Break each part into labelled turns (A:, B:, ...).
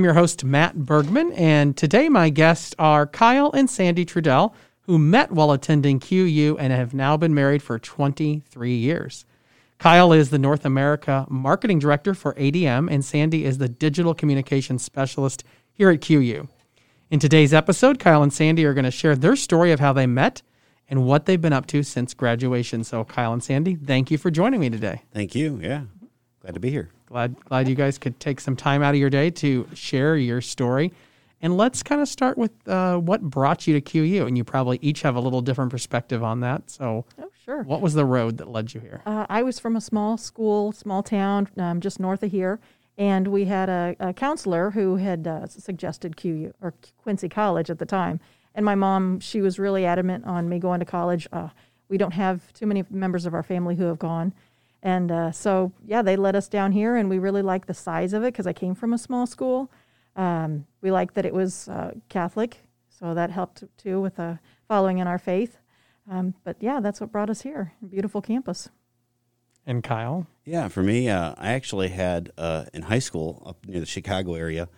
A: I'm your host, Matt Bergman, and today my guests are Kyle and Sandy Trudell, who met while attending QU and have now been married for 23 years. Kyle is the North America Marketing Director for ADM, and Sandy is the Digital Communications Specialist here at QU. In today's episode, Kyle and Sandy are going to share their story of how they met and what they've been up to since graduation. So, Kyle and Sandy, thank you for joining me today.
B: Thank you. Yeah. Glad to be here.
A: Glad glad you guys could take some time out of your day to share your story. And let's kind of start with uh, what brought you to QU. And you probably each have a little different perspective on that. So,
C: oh, sure.
A: What was the road that led you here?
C: Uh, I was from a small school, small town, um, just north of here. And we had a, a counselor who had uh, suggested QU or Quincy College at the time. And my mom, she was really adamant on me going to college. Uh, we don't have too many members of our family who have gone. And uh, so, yeah, they let us down here, and we really liked the size of it because I came from a small school. Um, we liked that it was uh, Catholic, so that helped too with uh, following in our faith. Um, but yeah, that's what brought us here. Beautiful campus.
A: And Kyle?
B: Yeah, for me, uh, I actually had uh, in high school up near the Chicago area,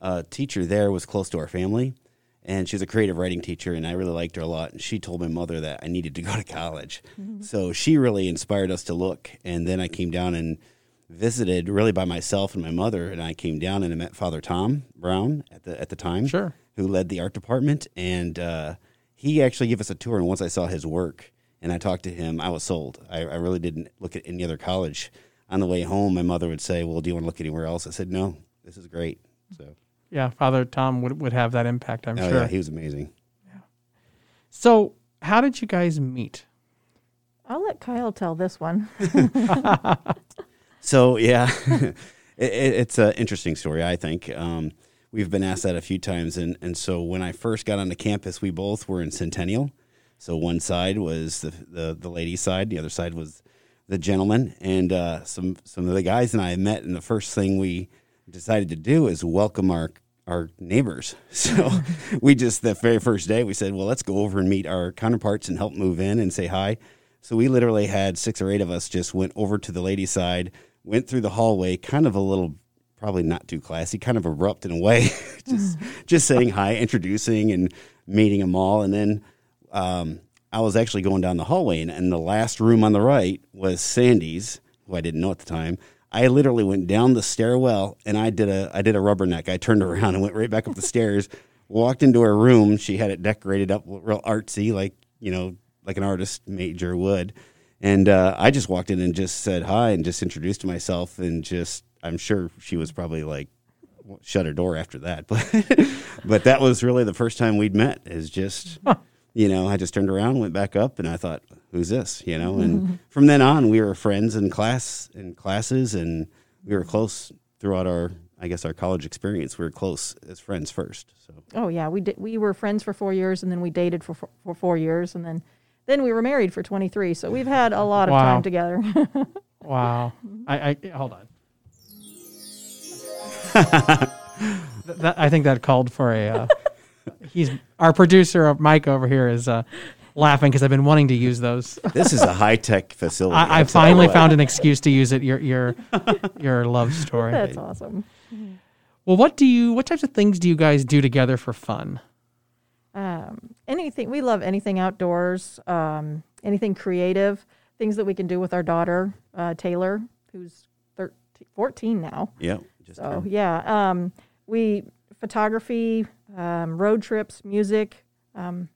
B: a teacher there was close to our family and she was a creative writing teacher and i really liked her a lot. And she told my mother that i needed to go to college. Mm-hmm. so she really inspired us to look and then i came down and visited really by myself and my mother and i came down and i met father tom brown at the at the time
A: sure.
B: who led the art department and uh, he actually gave us a tour and once i saw his work and i talked to him i was sold. I, I really didn't look at any other college. On the way home my mother would say well do you want to look anywhere else? I said no this is great. So
A: yeah, Father Tom would would have that impact. I'm
B: oh,
A: sure.
B: Yeah, he was amazing. Yeah.
A: So, how did you guys meet?
C: I'll let Kyle tell this one.
B: so yeah, it, it's an interesting story. I think um, we've been asked that a few times, and and so when I first got onto campus, we both were in Centennial. So one side was the the, the ladies' side, the other side was the gentleman, and uh, some some of the guys and I met. And the first thing we decided to do is welcome our our neighbors. So we just the very first day we said, well, let's go over and meet our counterparts and help move in and say hi. So we literally had six or eight of us just went over to the ladies' side, went through the hallway, kind of a little probably not too classy, kind of abrupt in a way, just just saying hi, introducing and meeting them all, and then. Um, I was actually going down the hallway, and, and the last room on the right was Sandy's, who I didn't know at the time. I literally went down the stairwell and I did a I did a rubberneck. I turned around and went right back up the stairs. Walked into her room. She had it decorated up real artsy, like you know, like an artist major would. And uh, I just walked in and just said hi and just introduced myself and just I'm sure she was probably like shut her door after that, but but that was really the first time we'd met. Is just you know I just turned around, went back up, and I thought who's this? You know, and mm-hmm. from then on, we were friends in class in classes, and we were close throughout our, I guess, our college experience. We were close as friends first. So.
C: Oh yeah, we did. We were friends for four years, and then we dated for for, for four years, and then then we were married for twenty three. So we've had a lot of wow. time together.
A: wow. I, I hold on. that, I think that called for a. Uh, he's our producer, Mike over here, is uh, laughing because I've been wanting to use those.
B: This is a high tech facility.
A: I, I finally found an excuse to use it. Your your your love story.
C: That's awesome.
A: Well, what do you? What types of things do you guys do together for fun?
C: Um, anything. We love anything outdoors. Um, anything creative. Things that we can do with our daughter uh, Taylor, who's 13, 14 now.
B: Yeah.
C: so yeah, um, we photography, um, road trips, music. Um,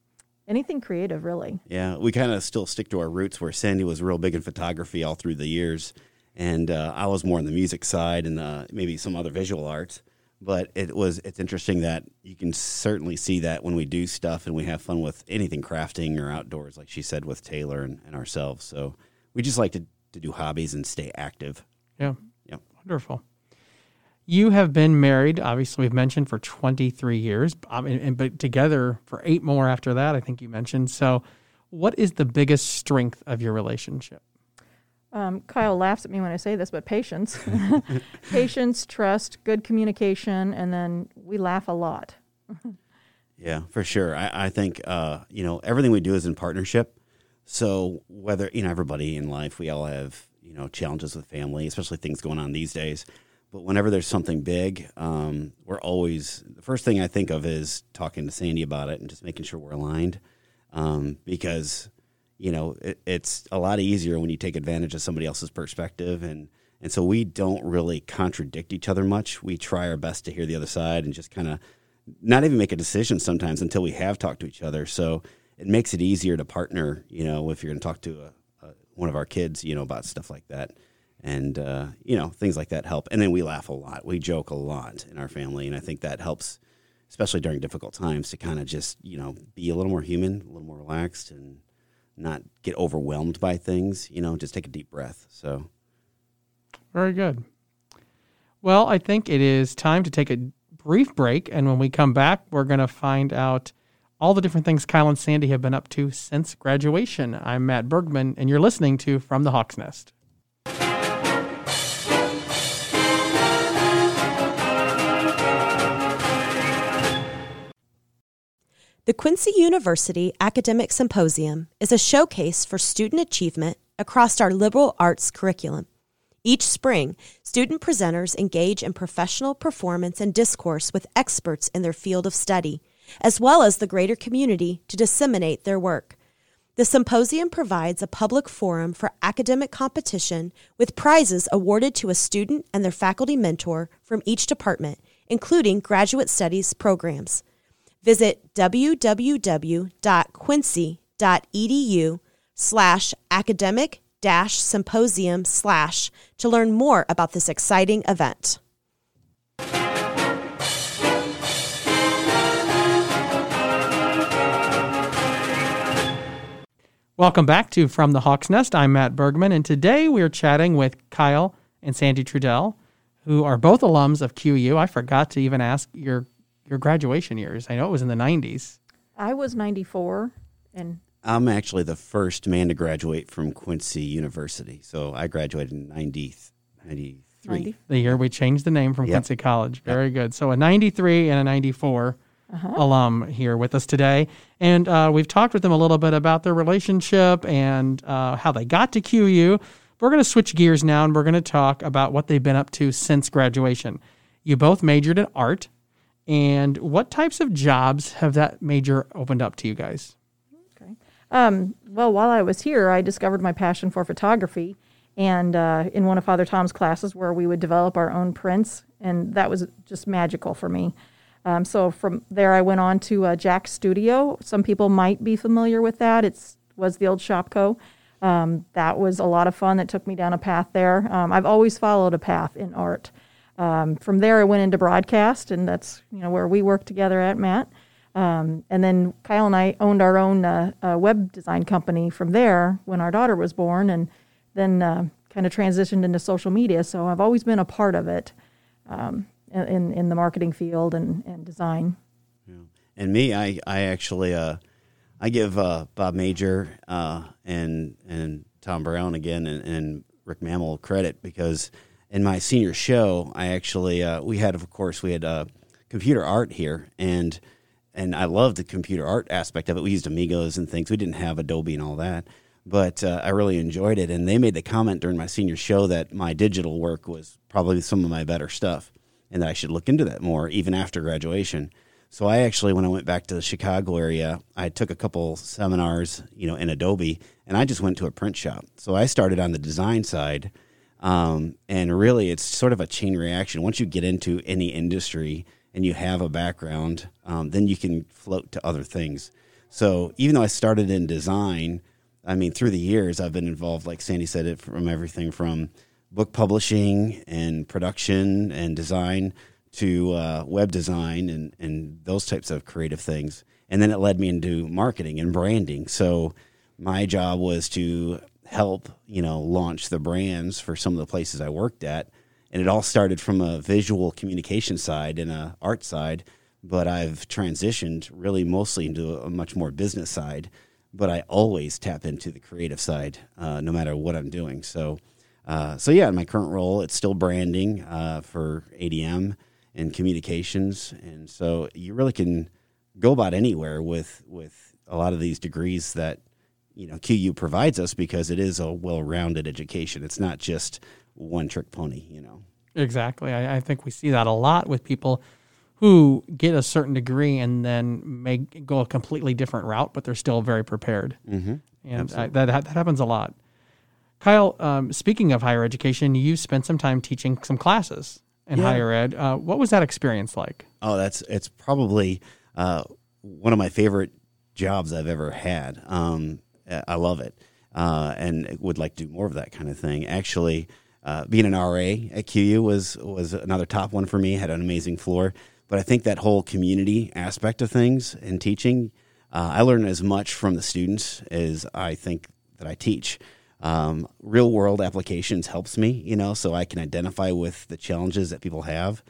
C: anything creative, really.
B: Yeah, we kind of still stick to our roots where Sandy was real big in photography all through the years, and uh, I was more on the music side and uh, maybe some other visual arts. But it was it's interesting that you can certainly see that when we do stuff and we have fun with anything crafting or outdoors, like she said with Taylor and, and ourselves. So we just like to, to do hobbies and stay active.
A: Yeah. Yeah. Wonderful. You have been married, obviously, we've mentioned for 23 years, um, and, and, but together for eight more after that, I think you mentioned. So, what is the biggest strength of your relationship?
C: Um, Kyle laughs at me when I say this, but patience, patience, trust, good communication, and then we laugh a lot.
B: yeah, for sure. I, I think uh, you know everything we do is in partnership. So whether you know everybody in life, we all have you know challenges with family, especially things going on these days. But whenever there's something big, um, we're always the first thing I think of is talking to Sandy about it and just making sure we're aligned, um, because you know it, it's a lot easier when you take advantage of somebody else's perspective and and so we don't really contradict each other much. We try our best to hear the other side and just kind of not even make a decision sometimes until we have talked to each other. So it makes it easier to partner, you know, if you're going to talk to a, a, one of our kids, you know, about stuff like that and uh, you know things like that help. And then we laugh a lot, we joke a lot in our family, and I think that helps, especially during difficult times, to kind of just you know be a little more human, a little more relaxed, and not get overwhelmed by things. You know, just take a deep breath. So,
A: very good. Well, I think it is time to take a brief break, and when we come back, we're going to find out all the different things Kyle and Sandy have been up to since graduation. I'm Matt Bergman, and you're listening to From the Hawk's Nest.
D: The Quincy University Academic Symposium is a showcase for student achievement across our liberal arts curriculum. Each spring, student presenters engage in professional performance and discourse with experts in their field of study, as well as the greater community to disseminate their work. The symposium provides a public forum for academic competition with prizes awarded to a student and their faculty mentor from each department, including graduate studies programs. Visit www.quincy.edu slash academic dash symposium slash to learn more about this exciting event.
A: Welcome back to From the Hawk's Nest. I'm Matt Bergman, and today we're chatting with Kyle and Sandy Trudell, who are both alums of QU. I forgot to even ask your your graduation years. I know it was in the 90s.
C: I was 94 and
B: I'm actually the first man to graduate from Quincy University. So I graduated in 90, 93. 90?
A: The year we changed the name from yep. Quincy College. Very yep. good. So a 93 and a 94 uh-huh. alum here with us today. And uh, we've talked with them a little bit about their relationship and uh, how they got to QU. We're going to switch gears now and we're going to talk about what they've been up to since graduation. You both majored in art. And what types of jobs have that major opened up to you guys?
C: Okay. Um, well, while I was here, I discovered my passion for photography. And uh, in one of Father Tom's classes, where we would develop our own prints, and that was just magical for me. Um, so from there, I went on to uh, Jack's Studio. Some people might be familiar with that. It was the old Shopko. Um, that was a lot of fun. That took me down a path there. Um, I've always followed a path in art. Um, from there, I went into broadcast, and that's you know where we work together at Matt. Um, and then Kyle and I owned our own uh, uh, web design company from there when our daughter was born, and then uh, kind of transitioned into social media. So I've always been a part of it um, in in the marketing field and, and design.
B: Yeah. And me, I I actually uh, I give uh, Bob Major uh, and and Tom Brown again and, and Rick Mammal credit because in my senior show, I actually uh, we had of course we had uh, computer art here, and and I loved the computer art aspect of it. We used Amigas and things. We didn't have Adobe and all that, but uh, I really enjoyed it. And they made the comment during my senior show that my digital work was probably some of my better stuff, and that I should look into that more even after graduation. So I actually, when I went back to the Chicago area, I took a couple seminars, you know, in Adobe, and I just went to a print shop. So I started on the design side um, and really, it's sort of a chain reaction. Once you get into any industry and you have a background, um, then you can float to other things. So even though I started in design, I mean, through the years, I've been involved, like Sandy said, it from everything from book publishing and production and design to uh, web design and, and those types of creative things. And then it led me into marketing and branding. So my job was to help you know launch the brands for some of the places I worked at, and it all started from a visual communication side and a art side. But I've transitioned really mostly into a much more business side. But I always tap into the creative side, uh, no matter what I'm doing. So, uh, so yeah, in my current role, it's still branding uh, for ADM and communications, and so you really can go about anywhere with with a lot of these degrees that you know QU provides us because it is a well-rounded education. It's not just one trick pony, you know.
A: Exactly. I, I think we see that a lot with people who get a certain degree and then may go a completely different route, but they're still very prepared.
B: Mm-hmm.
A: And I, that, that happens a lot. Kyle, um, speaking of higher education, you spent some time teaching some classes in
B: Yeah.
A: higher ed. Uh, what was that experience like?
B: Oh, that's it's probably uh, one of my favorite jobs I've ever had. Um, I love it, uh, and would like to do more of that kind of thing. Actually, uh, being an RA at QU was was another top one for me. Had an amazing floor, but I think that whole community aspect of things in teaching, uh, I learn as much from the students as I think that I teach. Um, real world applications helps me, you know, so I can identify with the challenges that people have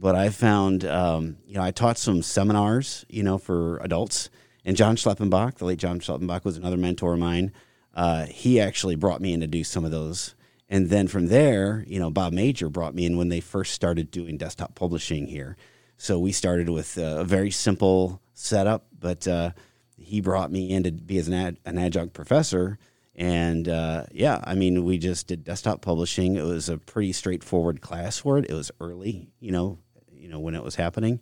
B: but I found, um, you know, I taught some seminars, you know, for adults. And John Schleppenbach, the late John Schleppenbach, was another mentor of mine. Uh, he actually brought me in to do some of those. And then from there, you know, Bob Major brought me in when they first started doing desktop publishing here. So we started with a very simple setup, but uh, he brought me in to be as an, ad, an adjunct professor. And uh, yeah, I mean, we just did desktop publishing. It was a pretty straightforward class for it. It was early, you know, you know when it was happening,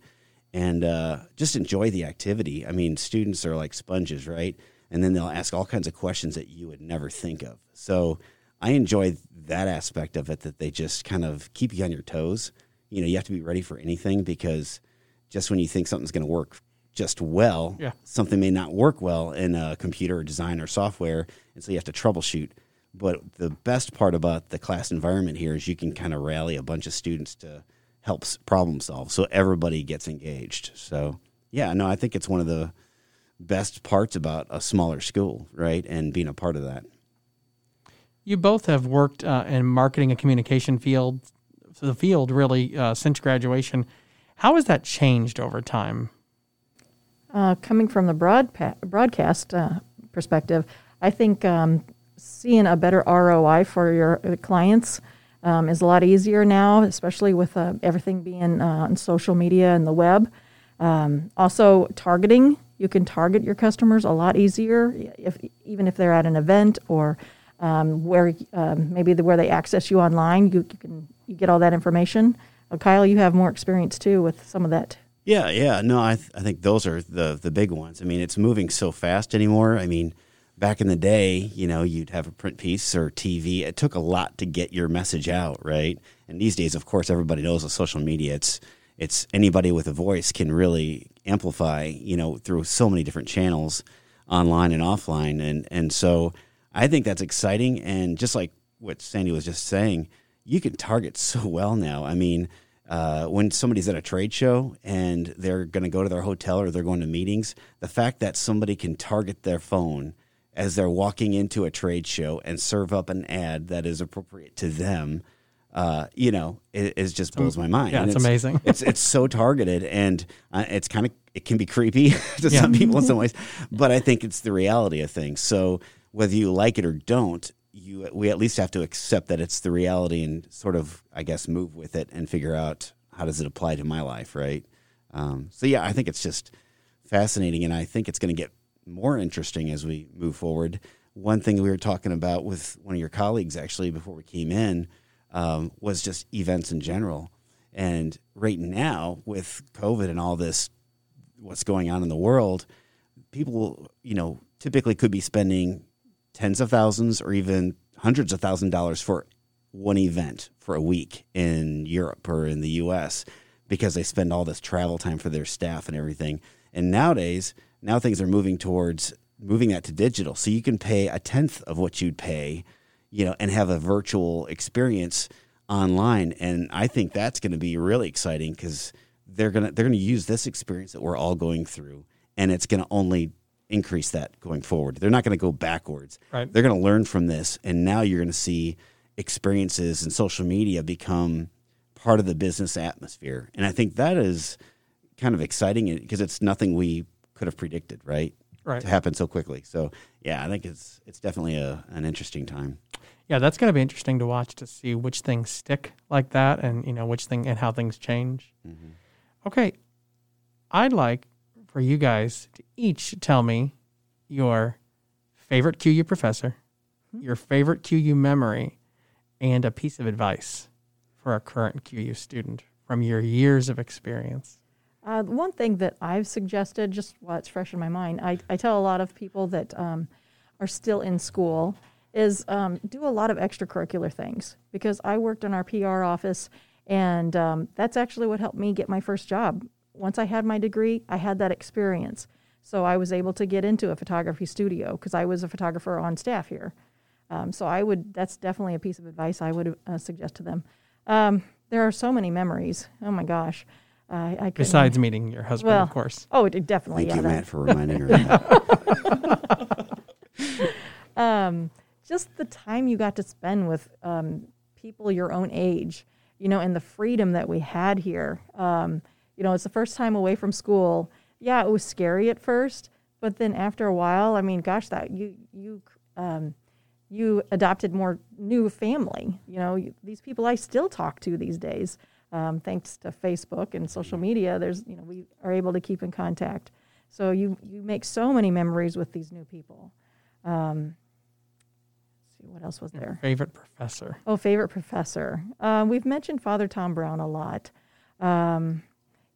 B: and uh, just enjoy the activity. I mean, students are like sponges, right? And then they'll ask all kinds of questions that you would never think of. So I enjoy that aspect of it that they just kind of keep you on your toes. You know, you have to be ready for anything because just when you think something's going to work just well,
A: Yeah.
B: something may not work well in a computer or design or software, and so you have to troubleshoot. But the best part about the class environment here is you can kind of rally a bunch of students to help s- problem solve, so everybody gets engaged. So yeah, no, I think it's one of the best parts about a smaller school, right, and being a part of that.
A: You both have worked uh, in marketing and communication field, the field really uh, since graduation. How has that changed over time?
C: Uh, coming from the broadpa- broadcast uh, perspective, I think um, seeing a better ROI for your uh, clients um, is a lot easier now, especially with uh, everything being uh, on social media and the web. Um, also, targeting you can target your customers a lot easier, if even if they're at an event or um, where um, maybe the, where they access you online. You, you can you get all that information. Uh, Kyle, you have more experience too with some of that.
B: Yeah, yeah. No, I th- I think those are the the big ones. I mean, it's moving so fast anymore. I mean, back in the day, you know, you'd have a print piece or TV. It took a lot to get your message out, right? And these days, of course, everybody knows with social media, it's it's anybody with a voice can really amplify, you know, through so many different channels, online and offline, and and so I think that's exciting. And just like what Sandy was just saying, you can target so well now. I mean uh, when somebody's at a trade show and they're going to go to their hotel or they're going to meetings, the fact that somebody can target their phone as they're walking into a trade show and serve up an ad that is appropriate to them, uh, you know, it, it just blows my mind.
A: yeah,
B: And
A: it's amazing.
B: it's it's so targeted and uh, it's kind of it can be creepy to
A: Yeah.
B: some people in some ways, but I think it's the reality of things. So whether you like it or don't, you we at least have to accept that it's the reality and sort of I guess move with it and figure out how does it apply to my life, right? Um, so yeah, I think it's just fascinating, and I think it's going to get more interesting as we move forward. One thing we were talking about with one of your colleagues actually before we came in um, was just events in general. And right now, with COVID and all this, what's going on in the world, people, you know, typically could be spending tens of thousands or even hundreds of thousand dollars for one event for a week in Europe or in the US because they spend all this travel time for their staff and everything. And nowadays, now things are moving towards moving that to digital. So you can pay a tenth of what you'd pay, you know, and have a virtual experience online. And I think that's going to be really exciting because they're gonna they're gonna use this experience that we're all going through, and it's going to only increase that going forward. They're not going to go backwards.
A: Right.
B: They're going to learn from this, and now you're going to see experiences and social media become part of the business atmosphere. And I think that is kind of exciting because it's nothing we could have predicted, right?
A: Right.
B: To happen so quickly. So yeah, I think it's it's definitely a, an interesting time.
A: Yeah, that's going to be interesting to watch to see which things stick like that, and you know which thing and how things change. Mm-hmm. Okay, I'd like for you guys to each tell me your favorite QU professor, hmm? your favorite QU memory, and a piece of advice for a current QU student from your years of experience?
C: Uh, one thing that I've suggested, just while it's fresh in my mind, I, I tell a lot of people that um, are still in school is um, do a lot of extracurricular things because I worked in our PR office, and um, that's actually what helped me get my first job. Once I had my degree, I had that experience. So I was able to get into a photography studio because I was a photographer on staff here. Um, so I would, that's definitely a piece of advice I would uh, suggest to them. Um, there are so many memories. Oh my gosh. Uh, I
A: Besides meeting your husband,
C: well,
A: of course.
C: Oh, it definitely.
B: Thank
C: yeah,
B: you,
C: that-
B: Matt, for reminding her.
C: um, just the time you got to spend with um, people your own age, you know, and the freedom that we had here. Um, you know, it's the first time away from school. Yeah, it was scary at first, but then after a while, I mean, gosh, that you you um, you adopted more new family. You know, you, these people I still talk to these days, um, thanks to Facebook and social media. There's you know we are able to keep in contact. So you you make so many memories with these new people. Um, see what else was there.
A: Favorite professor?
C: Oh, favorite professor. Uh, we've mentioned Father Tom Brown a lot. Um,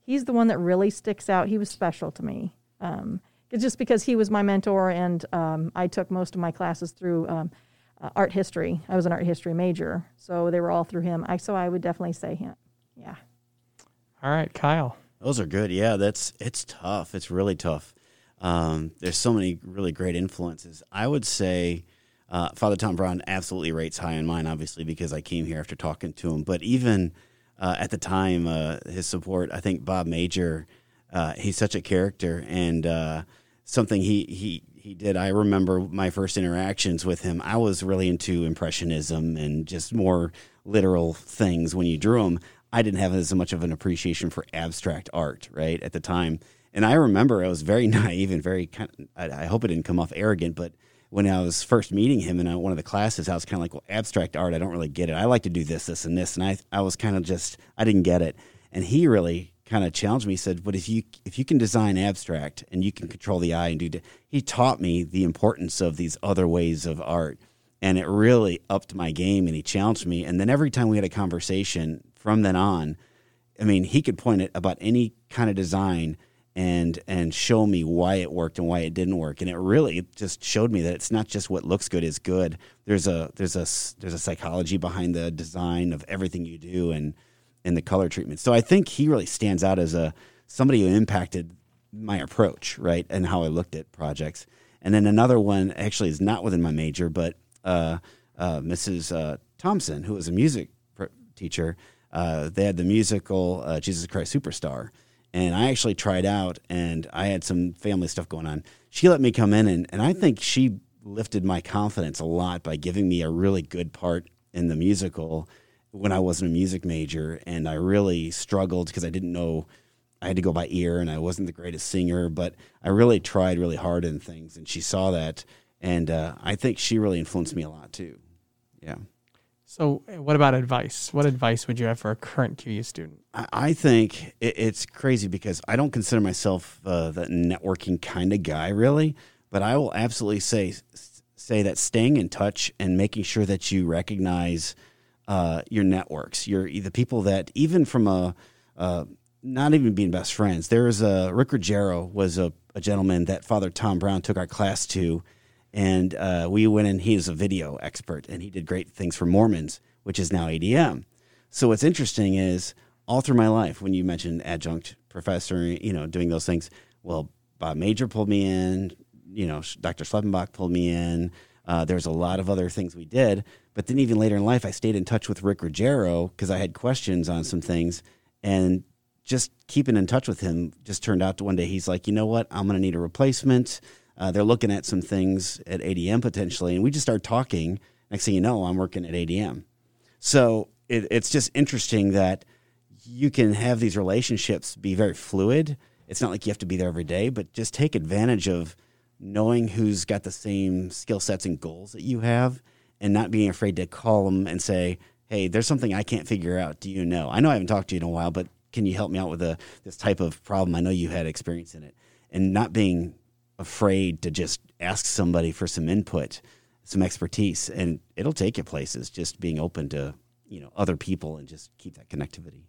C: he's the one that really sticks out. He was special to me. Um, it's just because he was my mentor, and um, I took most of my classes through um, uh, art history. I was an art history major, so they were all through him. I so I would definitely say him. Yeah.
A: All right, Kyle.
B: Those are good. Yeah, that's it's tough. It's really tough. Um, there's so many really great influences. I would say uh, Father Tom Brown absolutely rates high in mine, obviously because I came here after talking to him. But even uh, at the time, uh, his support, I think Bob Major, uh, he's such a character and uh, something he he he did. I remember my first interactions with him. I was really into impressionism and just more literal things when you drew them. I didn't have as much of an appreciation for abstract art, right, at the time. And I remember I was very naive and very kind of, I, hope it didn't come off arrogant, but when I was first meeting him in uh, one of the classes, I was kind of like, well, abstract art, I don't really get it. I like to do this, this, and this. And I, I was kind of just, I didn't get it. And he really kind of challenged me. Said, but if you, if you can design abstract and you can control the eye and do, he taught me the importance of these other ways of art. And it really upped my game and he challenged me. And then every time we had a conversation from then on, I mean, he could point at about any kind of design and and show me why it worked and why it didn't work. And it really just showed me that it's not just what looks good is good. There's a there's a there's a psychology behind the design of everything you do and and the color treatment. So i think he really stands out as a somebody who impacted my approach right and how i looked at projects. And then another one actually is not within my major but uh, uh, mrs uh, thompson who was a music teacher uh, they had the musical uh, jesus christ superstar and I actually tried out and I had some family stuff going on. She let me come in and, and I think she lifted my confidence a lot by giving me a really good part in the musical when I wasn't a music major and I really struggled because I didn't know I had to go by ear and I wasn't the greatest singer, but I really tried really hard in things and she saw that and uh, I think she really influenced me a lot too. Yeah.
A: So, what about advice? What advice would you have for a current QU student?
B: I think it's crazy because I don't consider myself uh, the networking kind of guy, really. But I will absolutely say say that staying in touch and making sure that you recognize uh, your networks, your the people that even from a uh, not even being best friends. There was a Rick Ruggiero was a, a gentleman that Father Tom Brown took our class to, and uh, we went in. He is a video expert, and he did great things for Moorman's, which is now ADM. So what's interesting is all through my life, when you mentioned adjunct professor, you know, doing those things, well, Bob Major pulled me in, you know, Dr. Schleppenbach pulled me in. Uh, there's a lot of other things we did, but then even later in life, I stayed in touch with Rick Ruggiero because I had questions on some things, and just keeping in touch with him just turned out to one day he's like, you know what, I'm going to need a replacement. Uh, they're looking at some things at ADM potentially, and we just start talking. Next thing you know, I'm working at ADM. So it, it's just interesting that you can have these relationships be very fluid. It's not like you have to be there every day, but just take advantage of knowing who's got the same skill sets and goals that you have and not being afraid to call them and say, hey, there's something I can't figure out. Do you know? I know I haven't talked to you in a while, but can you help me out with a, this type of problem? I know you had experience in it. And not being afraid to just ask somebody for some input, some expertise, and it'll take you places. Just being open to you know other people and just keep that connectivity.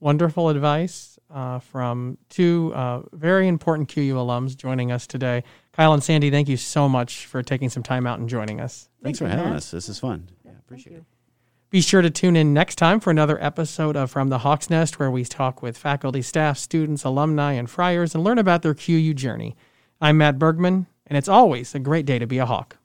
A: Wonderful advice uh, from two uh, very important QU alums joining us today. Kyle and Sandy, thank you so much for taking some time out and joining us.
B: Thanks
C: Thank
B: for having us. This is fun. Yeah, appreciate
C: you.
B: it.
A: Be sure to tune in next time for another episode of From the Hawk's Nest, where we talk with faculty, staff, students, alumni, and friars and learn about their QU journey. I'm Matt Bergman, and it's always a great day to be a Hawk.